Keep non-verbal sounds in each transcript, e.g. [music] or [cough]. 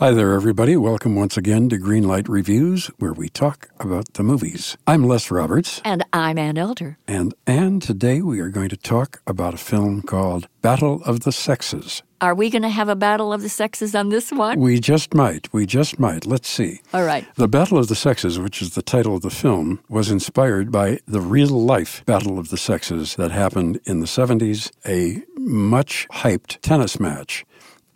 Hi there, everybody. Welcome once again to Greenlight Reviews, where we talk about the movies. I'm Les Roberts. And I'm Ann Elder. And Ann, today we are going to talk about a film called Battle of the Sexes. Are we going to have a battle of the sexes on this one? We just might. We just might. Let's see. All right. The Battle of the Sexes, which is the title of the film, was inspired by the real life Battle of the Sexes that happened in the 70s, a much hyped tennis match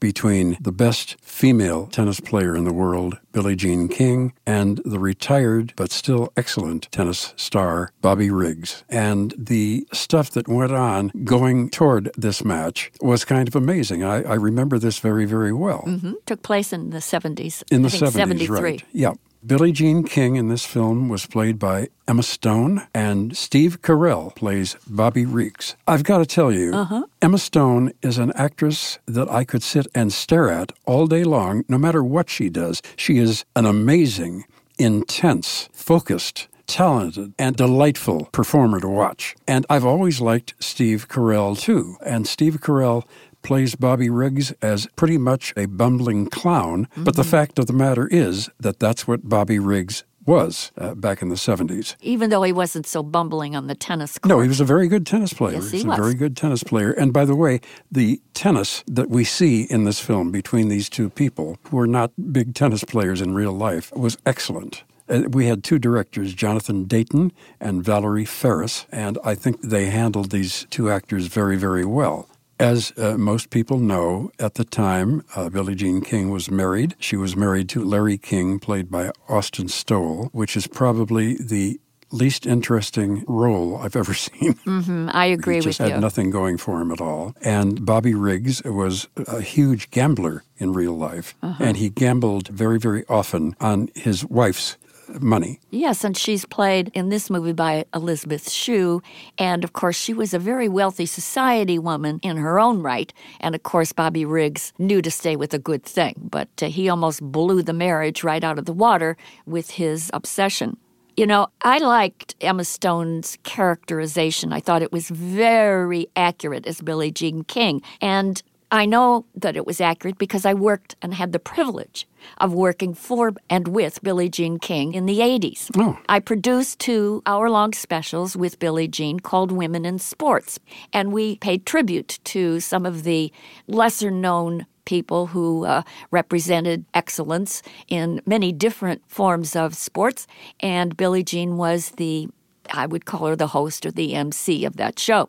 between the best female tennis player in the world, Billie Jean King, and the retired but still excellent tennis star, Bobby Riggs. And the stuff that went on going toward this match was kind of amazing. I, I remember this very, very well. Mm-hmm. Took place in the 70s. In the 70s, 73. right. Yeah. Billie Jean King in this film was played by Emma Stone, and Steve Carell plays Bobby Riggs. I've got to tell you, uh-huh. Emma Stone is an actress that I could sit and stare at all day long, no matter what she does. She is an amazing, intense, focused, talented and delightful performer to watch. And I've always liked Steve Carell too. And Steve Carell plays Bobby Riggs as pretty much a bumbling clown. Mm-hmm. But the mm-hmm. fact of the matter is that that's what Bobby Riggs was uh, back in the 70s. Even though he wasn't so bumbling on the tennis court. No, he was a very good tennis player. Yes, he He's was. a very good tennis player. And by the way, the tennis that we see in this film between these two people, who are not big tennis players in real life, was excellent. Uh, we had two directors, Jonathan Dayton and Valerie Faris, and I think they handled these two actors very, very well. As uh, most people know, at the time, uh, Billie Jean King was married. She was married to Larry King, played by Austin Stowell, which is probably the least interesting role I've ever [laughs] seen. Mm-hmm, I agree he just had nothing going for him at all. And Bobby Riggs was a huge gambler in real life, uh-huh. and he gambled very, very often on his wife's money. Yes, and she's played in this movie by Elizabeth Shue. And of course, she was a very wealthy society woman in her own right. And of course, Bobby Riggs knew to stay with a good thing, but uh, he almost blew the marriage right out of the water with his obsession. You know, I liked Emma Stone's characterization. I thought it was very accurate as Billie Jean King. And I know that it was accurate because I worked and had the privilege of working for and with Billie Jean King in the 80s. Oh. I produced two hour long specials with Billie Jean called Women in Sports, and we paid tribute to some of the lesser known people who uh, represented excellence in many different forms of sports, and Billie Jean was the I would call her the host or the MC of that show.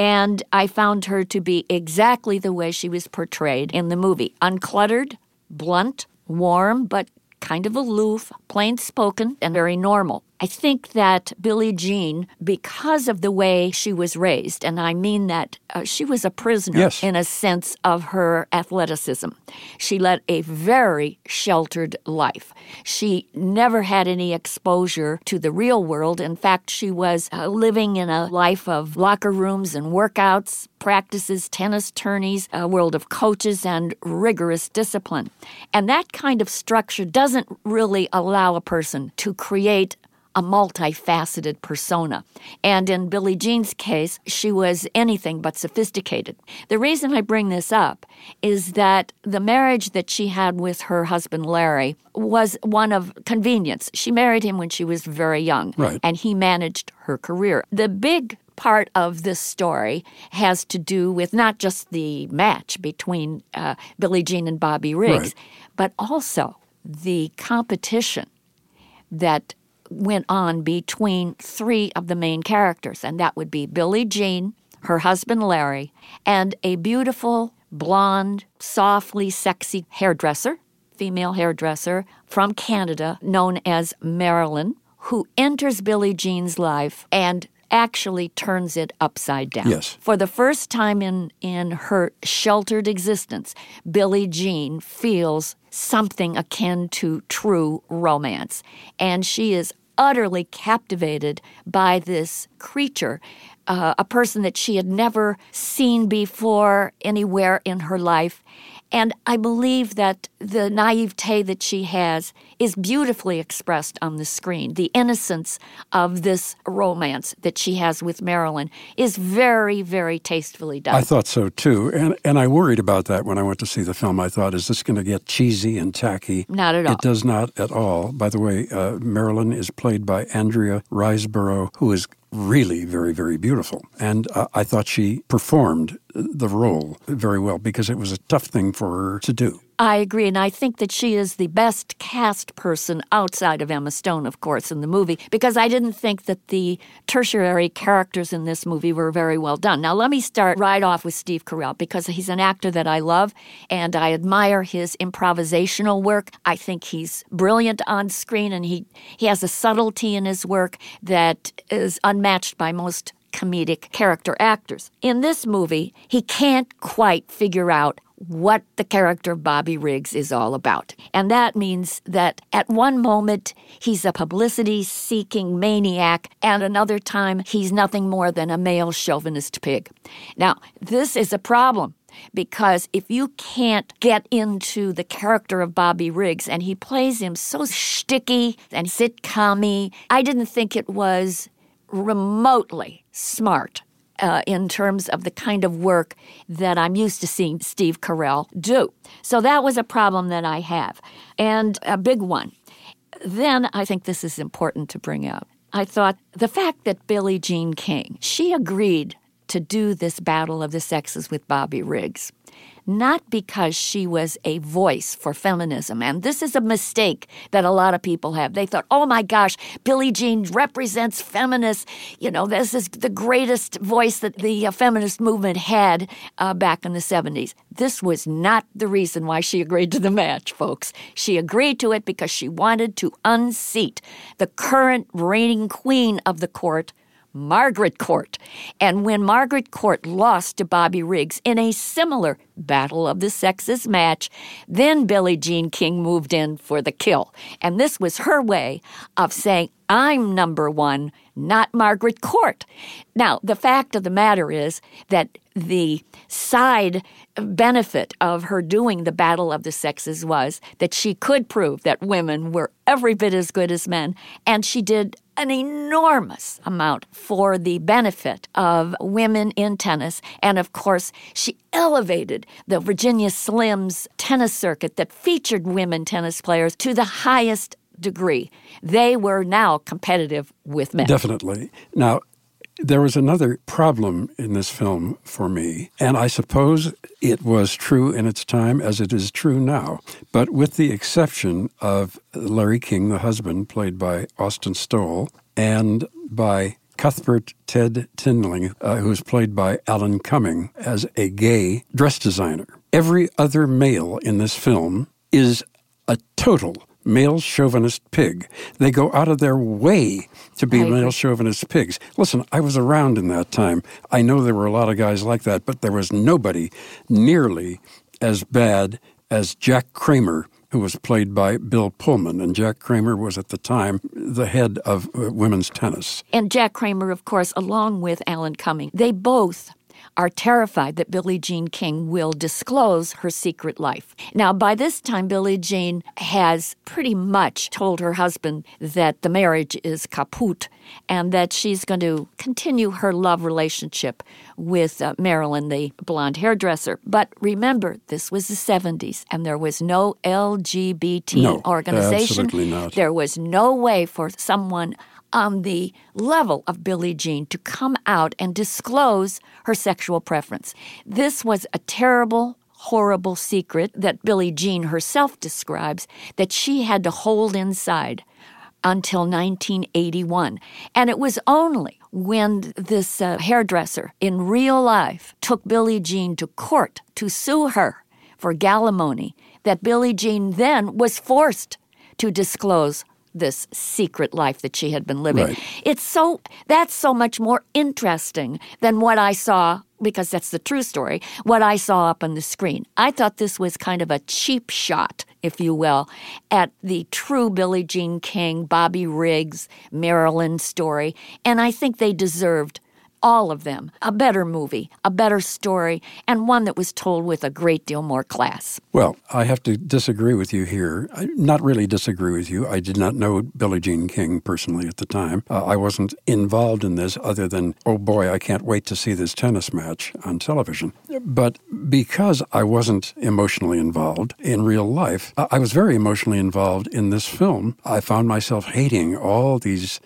And I found her to be exactly the way she was portrayed in the movie uncluttered, blunt, warm, but kind of aloof, plain spoken, and very normal. I think that Billie Jean, because of the way she was raised, and I mean that uh, she was a prisoner yes. in a sense of her athleticism. She led a very sheltered life. She never had any exposure to the real world. In fact, she was uh, living in a life of locker rooms and workouts, practices, tennis tourneys, a world of coaches, and rigorous discipline. And that kind of structure doesn't really allow a person to create a multifaceted persona. And in Billie Jean's case, she was anything but sophisticated. The reason I bring this up is that the marriage that she had with her husband Larry was one of convenience. She married him when she was very young, right. and he managed her career. The big part of this story has to do with not just the match between uh, Billie Jean and Bobby Riggs, right. but also the competition that went on between three of the main characters, and that would be Billie Jean, her husband Larry, and a beautiful, blonde, softly sexy hairdresser, female hairdresser from Canada known as Marilyn, who enters Billie Jean's life and actually turns it upside down. Yes. For the first time in, in her sheltered existence, Billie Jean feels something akin to true romance. And she is utterly captivated by this creature, uh, a person that she had never seen before anywhere in her life. And I believe that the naivete that she has is beautifully expressed on the screen. The innocence of this romance that she has with Marilyn is very, very tastefully done. I thought so too. And, and I worried about that when I went to see the film. I thought, is this going to get cheesy and tacky? Not at all. It does not at all. By the way, uh, Marilyn is played by Andrea Riseborough, who is really very, very beautiful. And uh, I thought she performed the role very well because it was a tough thing for her to do. I agree, and I think that she is the best cast person outside of Emma Stone, of course, in the movie, because I didn't think that the tertiary characters in this movie were very well done. Now, let me start right off with Steve Carell, because he's an actor that I love, and I admire his improvisational work. I think he's brilliant on screen, and he, he has a subtlety in his work that is unmatched by most comedic character actors. In this movie, he can't quite figure out what the character of Bobby Riggs is all about. And that means that at one moment he's a publicity seeking maniac, and another time he's nothing more than a male chauvinist pig. Now, this is a problem because if you can't get into the character of Bobby Riggs and he plays him so sticky and sitcom I didn't think it was remotely smart uh, in terms of the kind of work that I'm used to seeing Steve Carell do. So that was a problem that I have, and a big one. Then I think this is important to bring out. I thought the fact that Billie Jean King, she agreed to do this battle of the sexes with Bobby Riggs not because she was a voice for feminism. And this is a mistake that a lot of people have. They thought, oh my gosh, Billie Jean represents feminists. You know, this is the greatest voice that the uh, feminist movement had uh, back in the 70s. This was not the reason why she agreed to the match, folks. She agreed to it because she wanted to unseat the current reigning queen of the court, Margaret Court. And when Margaret Court lost to Bobby Riggs in a similar Battle of the Sexes match, then Billie Jean King moved in for the kill. And this was her way of saying, I'm number one, not Margaret Court. Now, the fact of the matter is that the side benefit of her doing the Battle of the Sexes was that she could prove that women were every bit as good as men, and she did an enormous amount for the benefit of women in tennis. And of course, she elevated the Virginia Slims tennis circuit that featured women tennis players to the highest degree. They were now competitive with men. Definitely. Now, there was another problem in this film for me, and I suppose it was true in its time as it is true now. But with the exception of Larry King, the husband, played by Austin Stowell, and by Cuthbert Ted Tinling, uh, who was played by Alan Cumming as a gay dress designer. Every other male in this film is a total male chauvinist pig. They go out of their way to be male chauvinist pigs. Listen, I was around in that time. I know there were a lot of guys like that, but there was nobody nearly as bad as Jack Kramer who was played by Bill Pullman. And Jack Kramer was at the time the head of uh, women's tennis. And Jack Kramer, of course, along with Alan Cumming, they both are terrified that Billie Jean King will disclose her secret life. Now, by this time, Billie Jean has pretty much told her husband that the marriage is kaput and that she's going to continue her love relationship with uh, Marilyn, the blonde hairdresser. But remember, this was the 70s and there was no LGBT no, organization. Absolutely not. There was no way for someone on the level of Billie Jean to come out and disclose her sexual preference. This was a terrible, horrible secret that Billie Jean herself describes that she had to hold inside until 1981. And it was only when this uh, hairdresser in real life took Billie Jean to court to sue her for galimony that Billie Jean then was forced to disclose this secret life that she had been living. Right. It's so that's so much more interesting than what I saw because that's the true story, what I saw up on the screen. I thought this was kind of a cheap shot, if you will, at the true Billie Jean King, Bobby Riggs, Marilyn story, and I think they deserved all of them, a better movie, a better story, and one that was told with a great deal more class. Well, I have to disagree with you here. I, not really disagree with you. I did not know Billie Jean King personally at the time. Uh, I wasn't involved in this other than, oh boy, I can't wait to see this tennis match on television. But because I wasn't emotionally involved in real life, I was very emotionally involved in this film. I found myself hating all these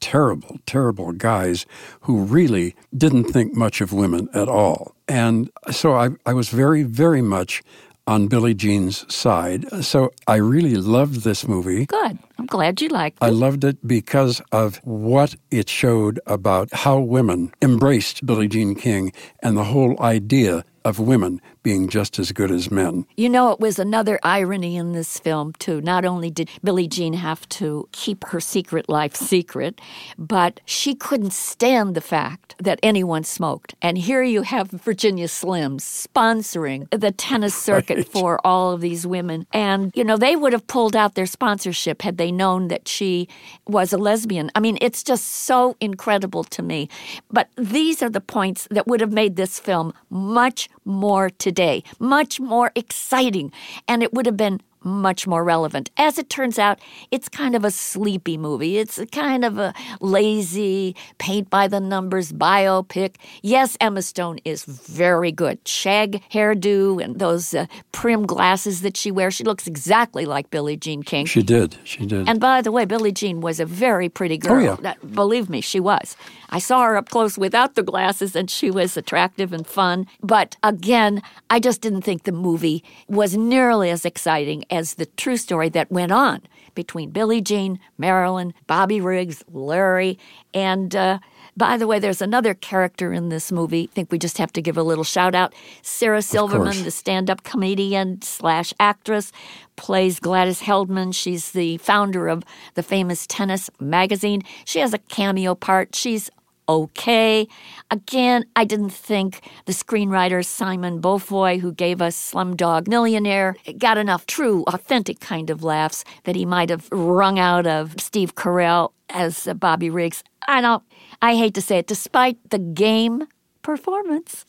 terrible, terrible guys who really didn't think much of women at all. And so I, I was very, very much on Billie Jean's side. So I really loved this movie. Good. I'm glad you liked it. I loved it because of what it showed about how women embraced Billie Jean King and the whole idea of women being just as good as men. You know, it was another irony in this film, too. Not only did Billie Jean have to keep her secret life secret, but she couldn't stand the fact that anyone smoked. And here you have Virginia Slims sponsoring the tennis [laughs] circuit right. for all of these women. And, you know, they would have pulled out their sponsorship had they known that she was a lesbian. I mean, it's just so incredible to me. But these are the points that would have made this film much more today, much more exciting, and it would have been much more relevant. As it turns out, it's kind of a sleepy movie. It's a kind of a lazy, paint by the numbers biopic. Yes, Emma Stone is very good. Shag hairdo and those uh, prim glasses that she wears. She looks exactly like Billie Jean King. She did. She did. And by the way, Billie Jean was a very pretty girl. Oh, yeah. Believe me, she was. I saw her up close without the glasses and she was attractive and fun. But again, I just didn't think the movie was nearly as exciting as the true story that went on between Billie Jean, Marilyn, Bobby Riggs, Larry, and uh, by the way, there's another character in this movie. I think we just have to give a little shout out. Sarah Silverman, the stand up comedian slash actress, plays Gladys Heldman. She's the founder of the famous tennis magazine. She has a cameo part. She's okay. Again, I didn't think the screenwriter Simon Beaufoy, who gave us Slumdog Millionaire, got enough true, authentic kind of laughs that he might have wrung out of Steve Carell as Bobby Riggs. I don't, I hate to say it, despite the game performance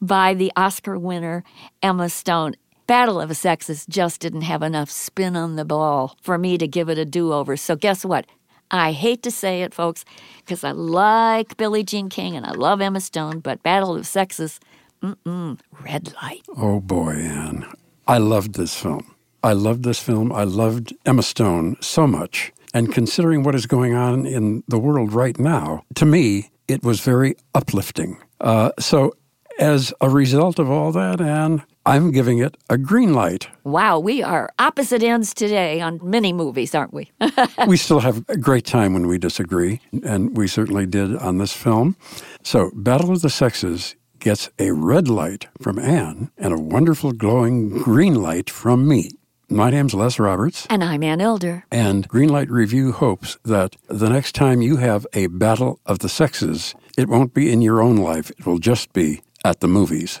by the Oscar winner Emma Stone. Battle of the Sexes just didn't have enough spin on the ball for me to give it a do over. So, guess what? I hate to say it, folks, because I like Billie Jean King and I love Emma Stone, but Battle of Sexes, mm-mm, red light. Oh boy, Ann. I loved this film. I loved this film. I loved Emma Stone so much. And considering what is going on in the world right now, to me, it was very uplifting. Uh, so, as a result of all that, Ann, I'm giving it a green light. Wow, we are opposite ends today on many movies, aren't we? [laughs] we still have a great time when we disagree, and we certainly did on this film. So, Battle of the Sexes gets a red light from Ann and a wonderful glowing green light from me. My name's Les Roberts. And I'm Ann Elder. And Greenlight Review hopes that the next time you have a battle of the sexes, it won't be in your own life, it will just be at the movies.